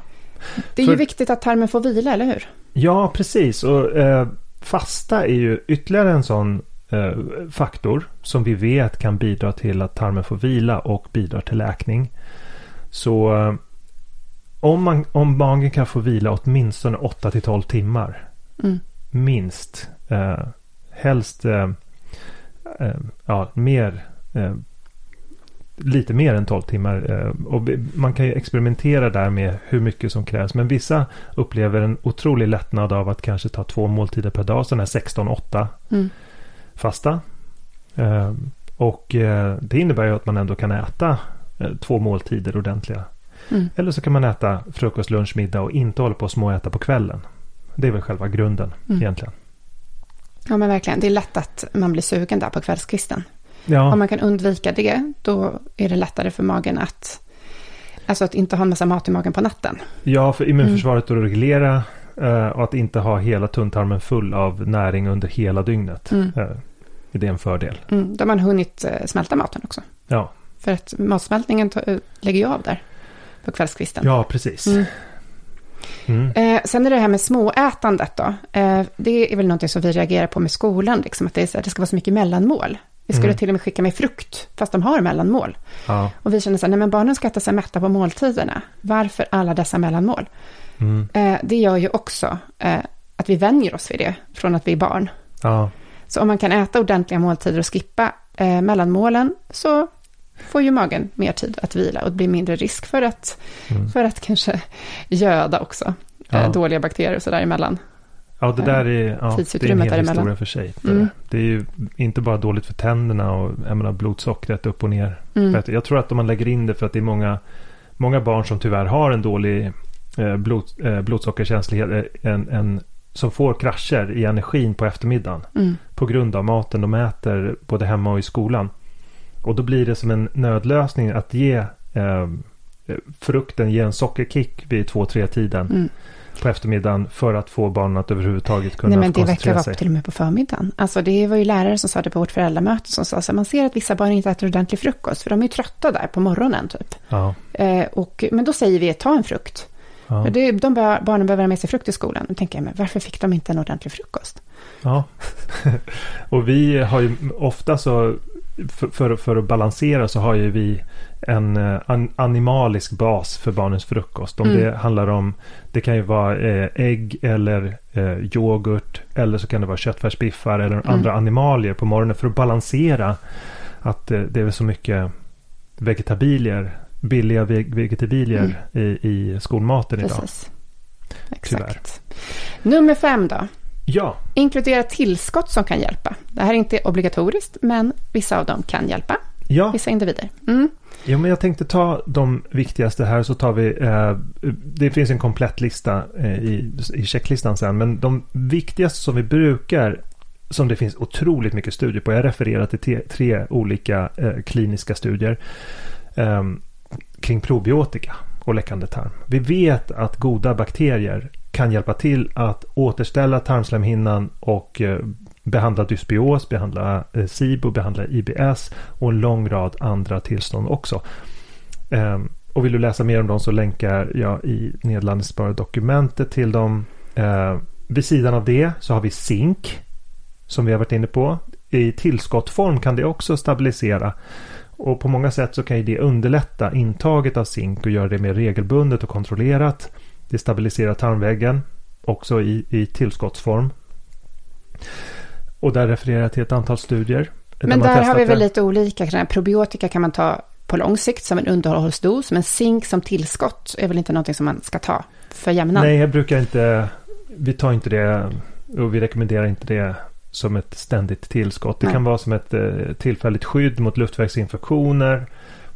Det är För... ju viktigt att tarmen får vila, eller hur? Ja, precis. Och eh, fasta är ju ytterligare en sån eh, faktor som vi vet kan bidra till att tarmen får vila och bidrar till läkning. Så eh, om, man, om magen kan få vila åtminstone 8 till 12 timmar. Mm. Minst. Eh, helst eh, eh ja, mer. Lite mer än 12 timmar. Eh, och man kan ju experimentera där med hur mycket som krävs. Men vissa upplever en otrolig lättnad av att kanske ta två måltider per dag. Sådana här 16-8. Mm fasta. Eh, och eh, det innebär ju att man ändå kan äta två måltider ordentliga. Mm. Eller så kan man äta frukost, lunch, middag och inte hålla på att småäta på kvällen. Det är väl själva grunden mm. egentligen. Ja men verkligen, det är lätt att man blir sugen där på kvällskvisten. Ja. Om man kan undvika det, då är det lättare för magen att, alltså att inte ha en massa mat i magen på natten. Ja, för immunförsvaret mm. att reglera och att inte ha hela tunntarmen full av näring under hela dygnet. Mm är det en fördel. Mm, då har man hunnit eh, smälta maten också. Ja. För att matsmältningen eh, lägger ju av där på kvällskvisten. Ja, precis. Mm. Mm. Eh, sen är det här med småätandet då. Eh, det är väl någonting som vi reagerar på med skolan, liksom, att det, är, det ska vara så mycket mellanmål. Vi skulle mm. till och med skicka med frukt, fast de har mellanmål. Ja. Och vi känner så här, nej men barnen ska äta sig mätta på måltiderna. Varför alla dessa mellanmål? Mm. Eh, det gör ju också eh, att vi vänjer oss vid det, från att vi är barn. Ja. Så om man kan äta ordentliga måltider och skippa eh, mellanmålen så får ju magen mer tid att vila och det blir mindre risk för att, mm. för att kanske göda också. Eh, ja. Dåliga bakterier och sådär emellan. Ja, det där är, ja, det är en hel historia för sig. För mm. Det är ju inte bara dåligt för tänderna och jag menar, blodsockret upp och ner. Mm. Jag tror att om man lägger in det för att det är många, många barn som tyvärr har en dålig eh, blod, eh, blodsockerkänslighet, eh, en, en som får krascher i energin på eftermiddagen. Mm. På grund av maten de äter både hemma och i skolan. Och då blir det som en nödlösning att ge eh, frukten, ge en sockerkick vid två, tre tiden. På eftermiddagen för att få barnen att överhuvudtaget kunna Nej, men det verkar vara till och med på förmiddagen. Alltså det var ju lärare som sa det på vårt föräldramöte som sa att man ser att vissa barn inte äter ordentlig frukost för de är ju trötta där på morgonen typ. Ja. Eh, och, men då säger vi ta en frukt. Ja. Det, de barnen behöver ha med sig frukt i skolan. Då tänker jag, men varför fick de inte en ordentlig frukost? Ja, (laughs) och vi har ju ofta så, för, för, för, att balansera så har ju vi en eh, an, animalisk bas för barnens frukost. Om mm. det handlar om, det kan ju vara eh, ägg eller eh, yoghurt eller så kan det vara köttfärsbiffar eller mm. andra animalier på morgonen för att balansera att det är så mycket vegetabilier, billiga vegetabilier mm. i, i skolmaten idag. Precis. Exakt. Tyvärr. Nummer fem då. Ja. Inkludera tillskott som kan hjälpa. Det här är inte obligatoriskt, men vissa av dem kan hjälpa. Ja. Vissa individer. Mm. Ja, men jag tänkte ta de viktigaste här så tar vi, eh, det finns en komplett lista eh, i, i checklistan sen, men de viktigaste som vi brukar, som det finns otroligt mycket studier på, jag refererar till tre, tre olika eh, kliniska studier eh, kring probiotika och läckande tarm. Vi vet att goda bakterier kan hjälpa till att återställa tarmslemhinnan och eh, behandla dysbios, behandla eh, SIBO, behandla IBS och en lång rad andra tillstånd också. Ehm, och vill du läsa mer om dem så länkar jag i nedladdningsbara dokumentet till dem. Ehm, vid sidan av det så har vi zink som vi har varit inne på. I tillskottform kan det också stabilisera. Och på många sätt så kan ju det underlätta intaget av zink och göra det mer regelbundet och kontrollerat. Det stabiliserar tarmväggen också i, i tillskottsform. Och där refererar jag till ett antal studier. Men där har vi väl lite olika. Probiotika kan man ta på lång sikt som en underhållsdos. Men zink som tillskott är väl inte någonting som man ska ta för jämnan? Nej, jag brukar inte. Vi tar inte det och vi rekommenderar inte det som ett ständigt tillskott. Det Nej. kan vara som ett eh, tillfälligt skydd mot luftvägsinfektioner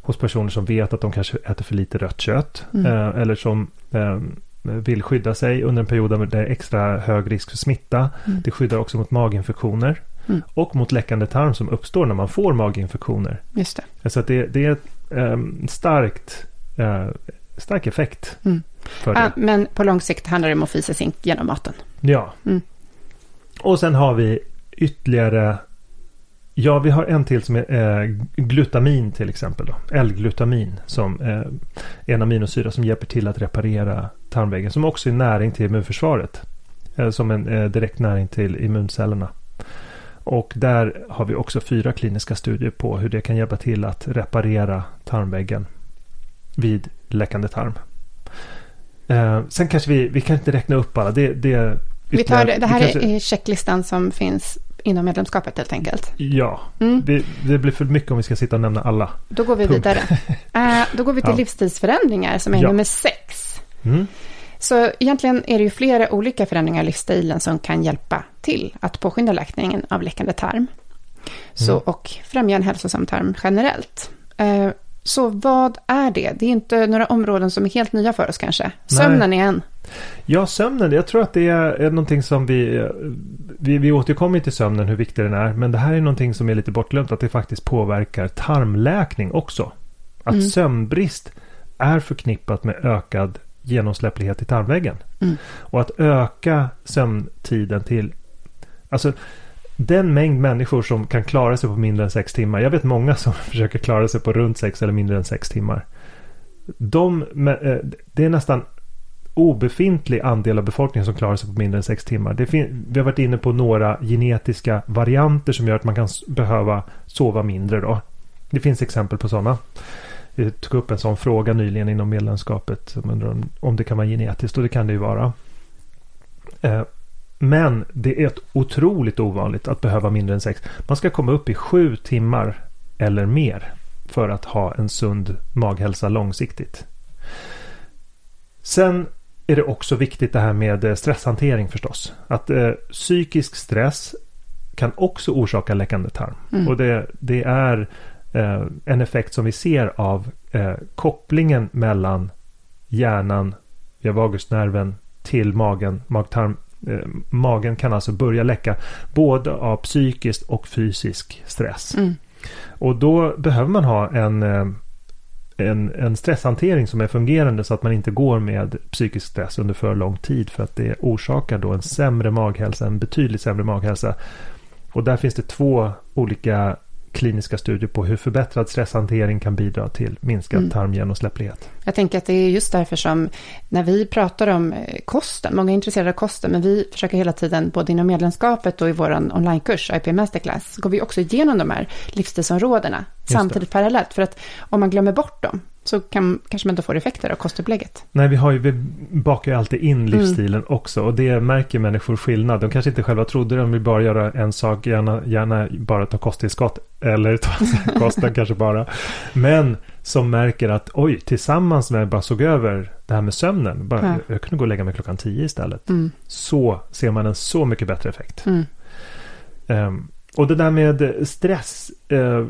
hos personer som vet att de kanske äter för lite rött kött. Mm. Eh, eller som eh, vill skydda sig under en period där det är extra hög risk för smitta. Mm. Det skyddar också mot maginfektioner. Mm. Och mot läckande tarm som uppstår när man får maginfektioner. Just det. Så det, det är ett um, starkt, uh, stark effekt. Mm. För ah, men på lång sikt handlar det om att få i sig zink genom maten. Ja. Mm. Och sen har vi ytterligare Ja, vi har en till som är eh, glutamin till exempel. L-glutamin som eh, är en aminosyra som hjälper till att reparera tarmväggen. Som också är näring till immunförsvaret. Eh, som en eh, direkt näring till immuncellerna. Och där har vi också fyra kliniska studier på hur det kan hjälpa till att reparera tarmväggen vid läckande tarm. Eh, sen kanske vi, vi kan inte räkna upp alla. Det, det, vi tar det, här kanske... är checklistan som finns inom medlemskapet helt enkelt. Ja, mm. det, det, blir för mycket om vi ska sitta och nämna alla. Då går vi vidare. uh, (laughs) då går vi till ja. livsstilsförändringar som är ja. nummer sex. Mm. Så egentligen är det ju flera olika förändringar i livsstilen som kan hjälpa till att påskynda läkningen av läckande tarm. Så, mm. Och främja en hälsosam tarm generellt. Uh, så vad är det? Det är inte några områden som är helt nya för oss kanske. Sömnen Nej. är en. Ja, sömnen. Jag tror att det är någonting som vi, vi... Vi återkommer till sömnen, hur viktig den är. Men det här är någonting som är lite bortglömt. Att det faktiskt påverkar tarmläkning också. Att mm. sömnbrist är förknippat med ökad genomsläpplighet i tarmväggen. Mm. Och att öka sömntiden till... Alltså den mängd människor som kan klara sig på mindre än sex timmar. Jag vet många som (laughs) försöker klara sig på runt sex eller mindre än sex timmar. De, eh, det är nästan obefintlig andel av befolkningen som klarar sig på mindre än sex timmar. Det vi har varit inne på några genetiska varianter som gör att man kan behöva sova mindre. Då. Det finns exempel på sådana. Tog upp en sån fråga nyligen inom medlemskapet. Som undrar om, om det kan vara genetiskt och det kan det ju vara. Eh, men det är ett otroligt ovanligt att behöva mindre än sex. Man ska komma upp i sju timmar eller mer för att ha en sund maghälsa långsiktigt. Sen är det också viktigt det här med eh, stresshantering förstås. Att eh, psykisk stress kan också orsaka läckande tarm. Mm. Och det, det är eh, en effekt som vi ser av eh, kopplingen mellan hjärnan, vagusnerven till magen, magtarm Eh, magen kan alltså börja läcka både av psykisk och fysisk stress. Mm. Och då behöver man ha en, eh, en, en stresshantering som är fungerande så att man inte går med psykisk stress under för lång tid för att det orsakar då en sämre maghälsa, en betydligt sämre maghälsa. Och där finns det två olika kliniska studier på hur förbättrad stresshantering kan bidra till minskad mm. tarmgenomsläpplighet. Jag tänker att det är just därför som när vi pratar om eh, kosten, många är intresserade av kosten, men vi försöker hela tiden, både inom medlemskapet och i vår onlinekurs, IP Masterclass, går vi också igenom de här livsstilsområdena. samtidigt parallellt. För att om man glömmer bort dem så kan, kanske man inte får effekter av kostupplägget. Nej, vi, har ju, vi bakar ju alltid in mm. livsstilen mm. också och det märker människor skillnad. De kanske inte själva trodde de vill bara göra en sak, gärna, gärna bara ta kosttillskott eller ta (laughs) kosten kanske bara. Men som märker att oj, tillsammans med bara såg över det här med sömnen. Bara, ja. Jag kunde gå och lägga mig klockan tio istället. Mm. Så ser man en så mycket bättre effekt. Mm. Um, och det där med stress. Uh,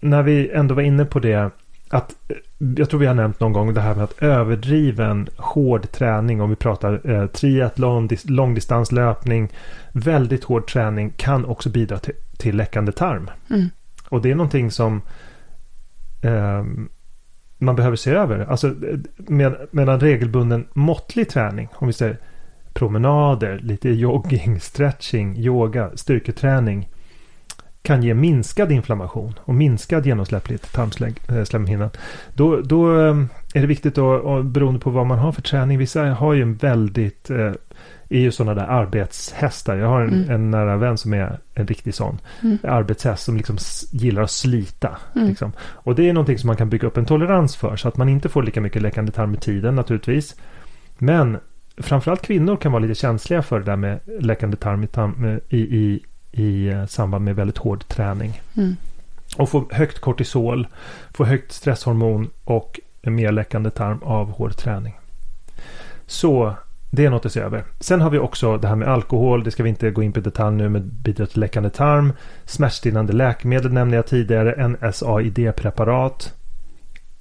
när vi ändå var inne på det. Att, eh, jag tror vi har nämnt någon gång det här med att överdriven hård träning. Om vi pratar eh, triathlon, dis, långdistanslöpning. Väldigt hård träning kan också bidra till, till läckande tarm. Mm. Och det är någonting som eh, man behöver se över. Alltså med, medan regelbunden måttlig träning, om vi säger promenader, lite jogging, stretching, yoga, styrketräning kan ge minskad inflammation och minskad genomsläpplighet i tarmslemhinnan. Då, då eh, är det viktigt att, beroende på vad man har för träning. Vissa har ju en väldigt eh, är ju sådana där arbetshästar. Jag har en, mm. en nära vän som är en riktig sån mm. arbetshäst som liksom gillar att slita. Mm. Liksom. Och det är någonting som man kan bygga upp en tolerans för så att man inte får lika mycket läckande tarm med tiden naturligtvis. Men framförallt kvinnor kan vara lite känsliga för det där med läckande tarm i, tarm, i, i, i eh, samband med väldigt hård träning. Mm. Och få högt kortisol, få högt stresshormon och mer läckande tarm av hård träning. Så det är något att se över. Sen har vi också det här med alkohol. Det ska vi inte gå in på detalj nu, men bidrar till läckande tarm. Smärtstillande läkemedel nämnde jag tidigare. NSAID-preparat.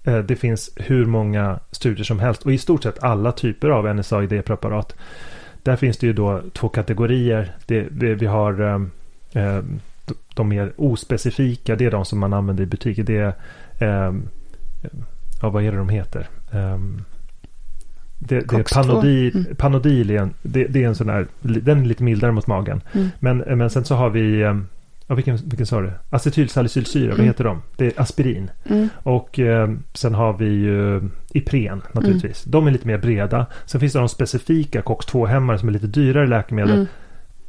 Eh, det finns hur många studier som helst och i stort sett alla typer av NSAID-preparat. Där finns det ju då två kategorier. Det, det, vi har eh, eh de mer ospecifika. Det är de som man använder i butiker. Det är, eh, ja, vad är det de heter? Um, det, det är panodil, mm. panodil är en, det, det, är en sån här, den är lite mildare mot magen. Mm. Men, men sen så har vi, eh, ja, vilken, vilken sa du? Acetylsalicylsyra, mm. vad heter de? Det är aspirin. Mm. Och eh, sen har vi ju Ipren naturligtvis. Mm. De är lite mer breda. Sen finns det de specifika COX-2-hämmare som är lite dyrare läkemedel.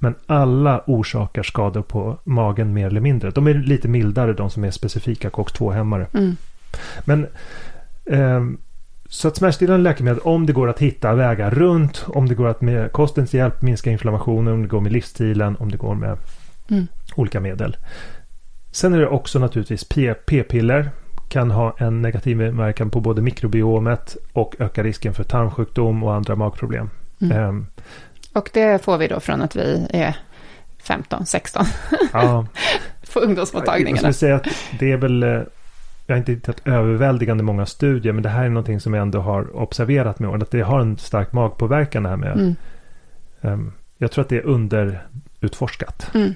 Mm. Men alla orsakar skador på magen mer eller mindre. De är lite mildare de som är specifika COX-2-hämmare. Men eh, så att smärtstillande läkemedel, om det går att hitta vägar runt, om det går att med kostens hjälp minska inflammationen, om det går med livsstilen, om det går med mm. olika medel. Sen är det också naturligtvis p-piller. Kan ha en negativ verkan på både mikrobiomet och öka risken för tarmsjukdom och andra magproblem. Mm. Um, och det får vi då från att vi är 15, 16. Ja. (laughs) på ungdomsmottagningarna. Jag skulle säga att det är väl eh, jag har inte hittat överväldigande många studier, men det här är någonting som jag ändå har observerat med åren. Att det har en stark magpåverkan det här med. Mm. Um, jag tror att det är underutforskat. Mm.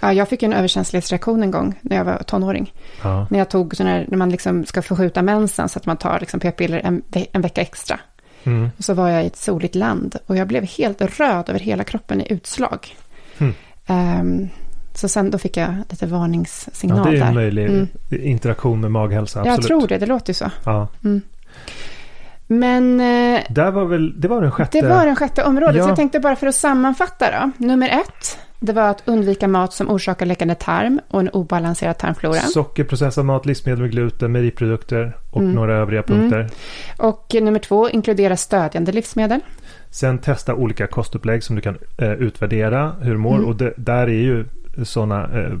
Ja, jag fick en överkänslighetsreaktion en gång när jag var tonåring. Ja. När jag tog här, när man liksom ska förskjuta mensen så att man tar liksom p-piller en, ve en vecka extra. Mm. Och så var jag i ett soligt land och jag blev helt röd över hela kroppen i utslag. Mm. Um, så sen då fick jag lite varningssignal där. Ja, det är en möjlig mm. interaktion med maghälsa, absolut. Jag tror det, det låter ju så. Ja. Mm. Men... Eh, Där var väl, det var den sjätte... Det var den sjätte området. Ja. Så jag tänkte bara för att sammanfatta då. Nummer ett, det var att undvika mat som orsakar läckande tarm och en obalanserad tarmflora. Sockerprocessad mat, livsmedel med gluten, mejeriprodukter och mm. några övriga punkter. Mm. Och nummer två, inkludera stödjande livsmedel. Sen testa olika kostupplägg som du kan eh, utvärdera hur du mår. Mm. Och det, där är ju sådana eh,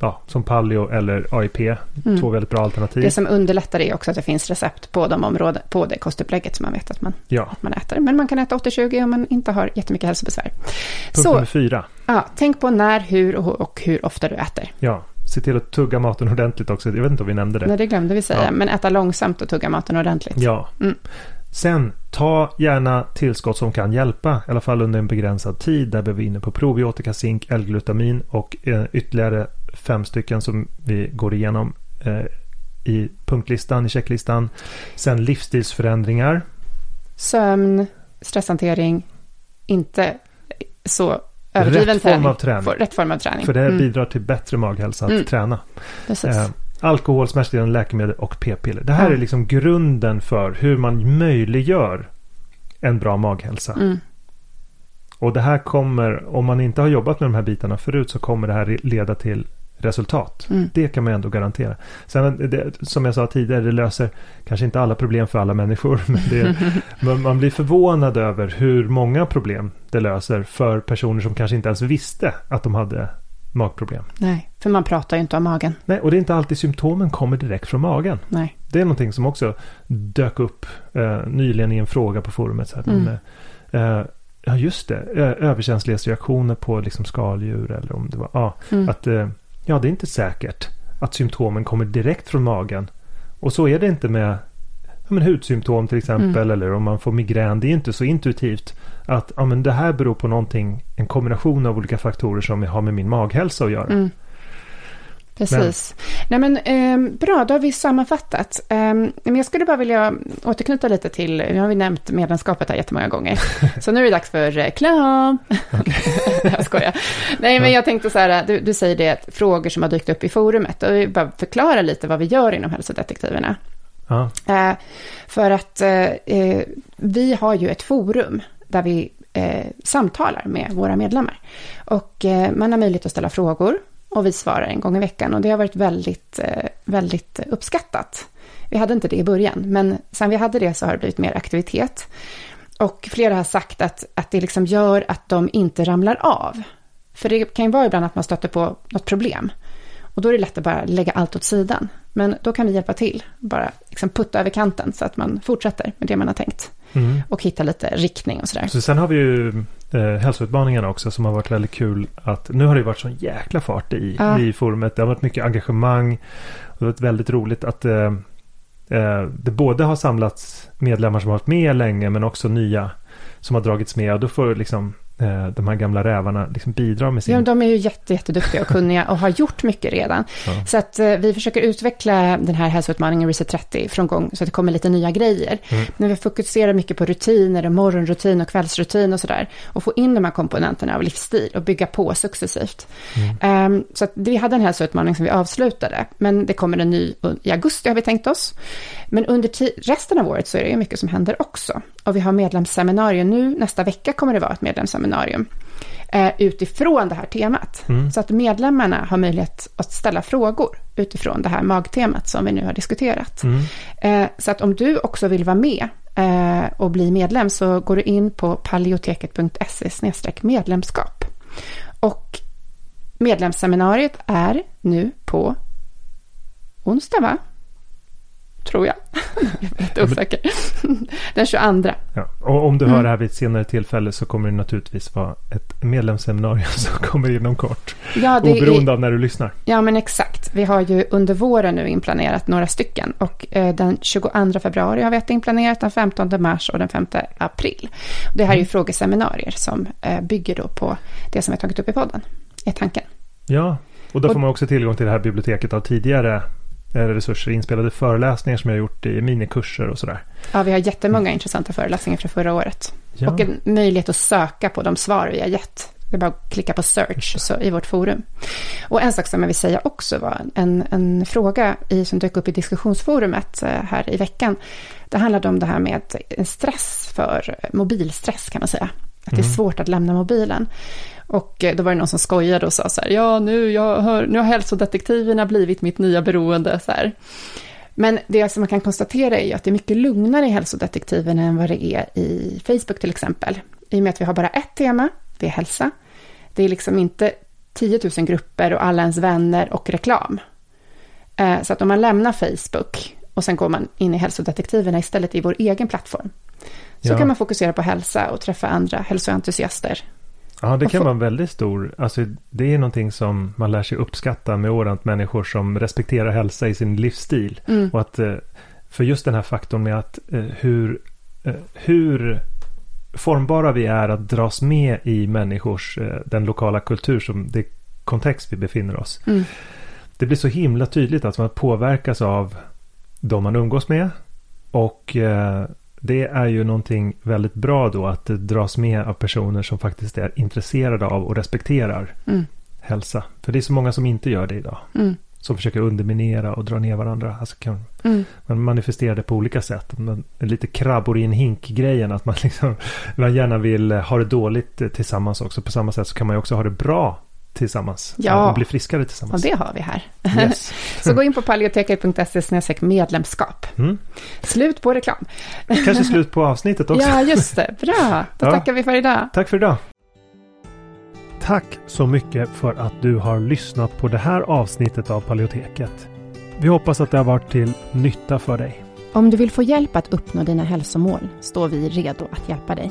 ja, som paleo eller AIP. Mm. Två väldigt bra alternativ. Det som underlättar är också att det finns recept på de områden, på det kostupplägget som man vet att man, ja. att man äter. Men man kan äta 80-20 om man inte har jättemycket hälsobesvär. Punkt Så, nummer fyra. Ja, tänk på när, hur och, och hur ofta du äter. Ja, se till att tugga maten ordentligt också. Jag vet inte om vi nämnde det. Nej, det glömde vi säga. Ja. Men äta långsamt och tugga maten ordentligt. Ja. Mm. Sen, ta gärna tillskott som kan hjälpa, i alla fall under en begränsad tid. Där är vi inne på probiotika, zink, L-glutamin och eh, ytterligare fem stycken som vi går igenom eh, i punktlistan, i checklistan. Sen livsstilsförändringar. Sömn, stresshantering, inte så överdriven rätt träning. Form av träning. rätt form av träning. För det mm. bidrar till bättre maghälsa att mm. träna. Eh, alkohol, smärtstillande läkemedel och p-piller. Det här ja. är liksom grunden för hur man möjliggör en bra maghälsa. Mm. Och det här kommer, om man inte har jobbat med de här bitarna förut, så kommer det här leda till resultat. Mm. Det kan man ändå garantera. Sen det, som jag sa tidigare, det löser kanske inte alla problem för alla människor. (laughs) Men det, (laughs) man blir förvånad över hur många problem det löser för personer som kanske inte ens visste att de hade magproblem. Nej, för man pratar ju inte om magen. Nej, och det är inte alltid symptomen kommer direkt från magen. Nej. Det är någonting som också dök upp eh, nyligen i en fråga på forumet. Så här, mm. men, eh, ja, just det. Överkänslighetsreaktioner på liksom skaldjur eller om det var... Ja, mm. att, eh, ja, det är inte säkert att symptomen kommer direkt från magen. Och så är det inte med ja, men hudsymptom till exempel. Mm. Eller om man får migrän. Det är inte så intuitivt att ja, men det här beror på någonting. En kombination av olika faktorer som har med min maghälsa att göra. Mm. Precis. Men. Nej, men, eh, bra, då har vi sammanfattat. Eh, men jag skulle bara vilja återknyta lite till, nu har vi nämnt medlemskapet här jättemånga gånger. (laughs) Så nu är det dags för reklam. (laughs) jag skojar. Nej, men jag tänkte så här, du, du säger det, frågor som har dykt upp i forumet. Och bara förklara lite vad vi gör inom hälsodetektiverna. Ja. Eh, för att eh, eh, vi har ju ett forum där vi eh, samtalar med våra medlemmar. Och eh, man har möjlighet att ställa frågor och vi svarar en gång i veckan. Och det har varit väldigt, eh, väldigt uppskattat. Vi hade inte det i början, men sen vi hade det så har det blivit mer aktivitet. Och flera har sagt att, att det liksom gör att de inte ramlar av. För det kan ju vara ibland att man stöter på något problem. Och då är det lätt att bara lägga allt åt sidan. Men då kan vi hjälpa till, bara liksom putta över kanten så att man fortsätter med det man har tänkt. Mm. Och hitta lite riktning och sådär. Så sen har vi ju eh, hälsoutmaningarna också som har varit väldigt kul. att Nu har det varit sån jäkla fart i, ja. i forumet. Det har varit mycket engagemang. Och det har varit väldigt roligt att eh, eh, det både har samlats medlemmar som har varit med länge men också nya som har dragits med. Och då får liksom de här gamla rävarna liksom bidrar med sin... Ja, de är ju jätte, jätteduktiga och kunniga och har gjort mycket redan. (laughs) Ja. Så att eh, vi försöker utveckla den här hälsoutmaningen Reset 30 från gång så att det kommer lite nya grejer. Mm. Men vi fokuserar mycket på rutiner, och morgonrutin och kvällsrutin och sådär. Och få in de här komponenterna av livsstil och bygga på successivt. Mm. Um, så att vi hade en hälsoutmaning som vi avslutade. Men det kommer en ny i augusti har vi tänkt oss. Men under resten av året så är det ju mycket som händer också. Och vi har medlemsseminarier nu. Nästa vecka kommer det vara ett medlemsseminarium eh, utifrån det här temat. Mm. Så att medlemmarna har möjlighet att ställa frågor utifrån det här magtemat som vi nu har diskuterat. Mm. Eh, så att om du också vill vara med eh, och bli medlem så går du in på paleoteket.se medlemskap. Och medlemsseminariet är nu på onsdag va? Tror jag. (laughs) jag är lite osäker. (laughs) Den 22. Ja. Och om du hör det här vid ett senare tillfälle så kommer det naturligtvis vara ett medlemsseminarium som kommer inom kort. Ja, det Oberoende är... av när du lyssnar. Ja, men exakt. Vi har ju under våren nu inplanerat några stycken. Och eh, den 22 februari har vi ett inplanerat, den 15 mars och den 5 april. Det här är ju mm. frågeseminarier som eh, bygger då på det som vi har tagit upp i podden, är tanken. Ja, och då får man också tillgång till det här biblioteket av tidigare resurser, inspelade föreläsningar som jag har gjort i minikurser och sådär. Ja, vi har jättemånga mm. intressanta föreläsningar från förra året. Ja. Och en möjlighet att söka på de svar vi har gett. Det är bara att klicka på search så, i vårt forum. Och en sak som jag vill säga också var en, en fråga i, som dök upp i diskussionsforumet eh, här i veckan. Det handlade om det här med stress för mobilstress kan man säga. Att det är mm. svårt att lämna mobilen. Och eh, då var det någon som skojade och sa så här, ja nu, jag hör, nu har hälsodetektiverna blivit mitt nya beroende. Så här. Men det som man kan konstatera är ju att det är mycket lugnare i hälsodetektiverna än vad det är i Facebook till exempel. I och med att vi har bara ett tema, det är hälsa. Det är liksom inte 10 000 grupper och alla ens vänner och reklam. Eh, så att om man lämnar Facebook och sen går man in i hälsodetektiverna istället i vår egen plattform. Så ja. kan man fokusera på hälsa och träffa andra hälsoentusiaster Ja, det kan vara en väldigt stor, alltså det är någonting som man lär sig uppskatta med årant människor som respekterar hälsa i sin livsstil. Mm. Och att, eh, för just den här faktorn med att eh, hur, eh, hur formbara vi är att dras med i människors, den lokala kultur som det kontext vi befinner oss. Mm. Det blir så himla tydligt att man påverkas av de man umgås med. Och det är ju någonting väldigt bra då att det dras med av personer som faktiskt är intresserade av och respekterar mm. hälsa. För det är så många som inte gör det idag. Mm. Som försöker underminera och dra ner varandra. Alltså kan mm. Man manifesterar det på olika sätt. Man, lite krabbor i en hink-grejen. Att man, (laughs) liksom, man gärna vill ha det dåligt tillsammans också. På samma sätt så kan man ju också ha det bra tillsammans. Ja. Och bli friskare tillsammans. Och det har vi här. Yes. (laughs) så gå in på paleoteket.se medlemskap. Mm. Slut på reklam. Kanske slut på avsnittet (laughs) också. ja, just det. Bra. Då ja. tackar vi för idag. Tack för idag. Tack så mycket för att du har lyssnat på det här avsnittet av Paleoteket. Vi hoppas att det har varit till nytta för dig. Om du vill få hjälp att uppnå dina hälsomål står vi redo att hjälpa dig.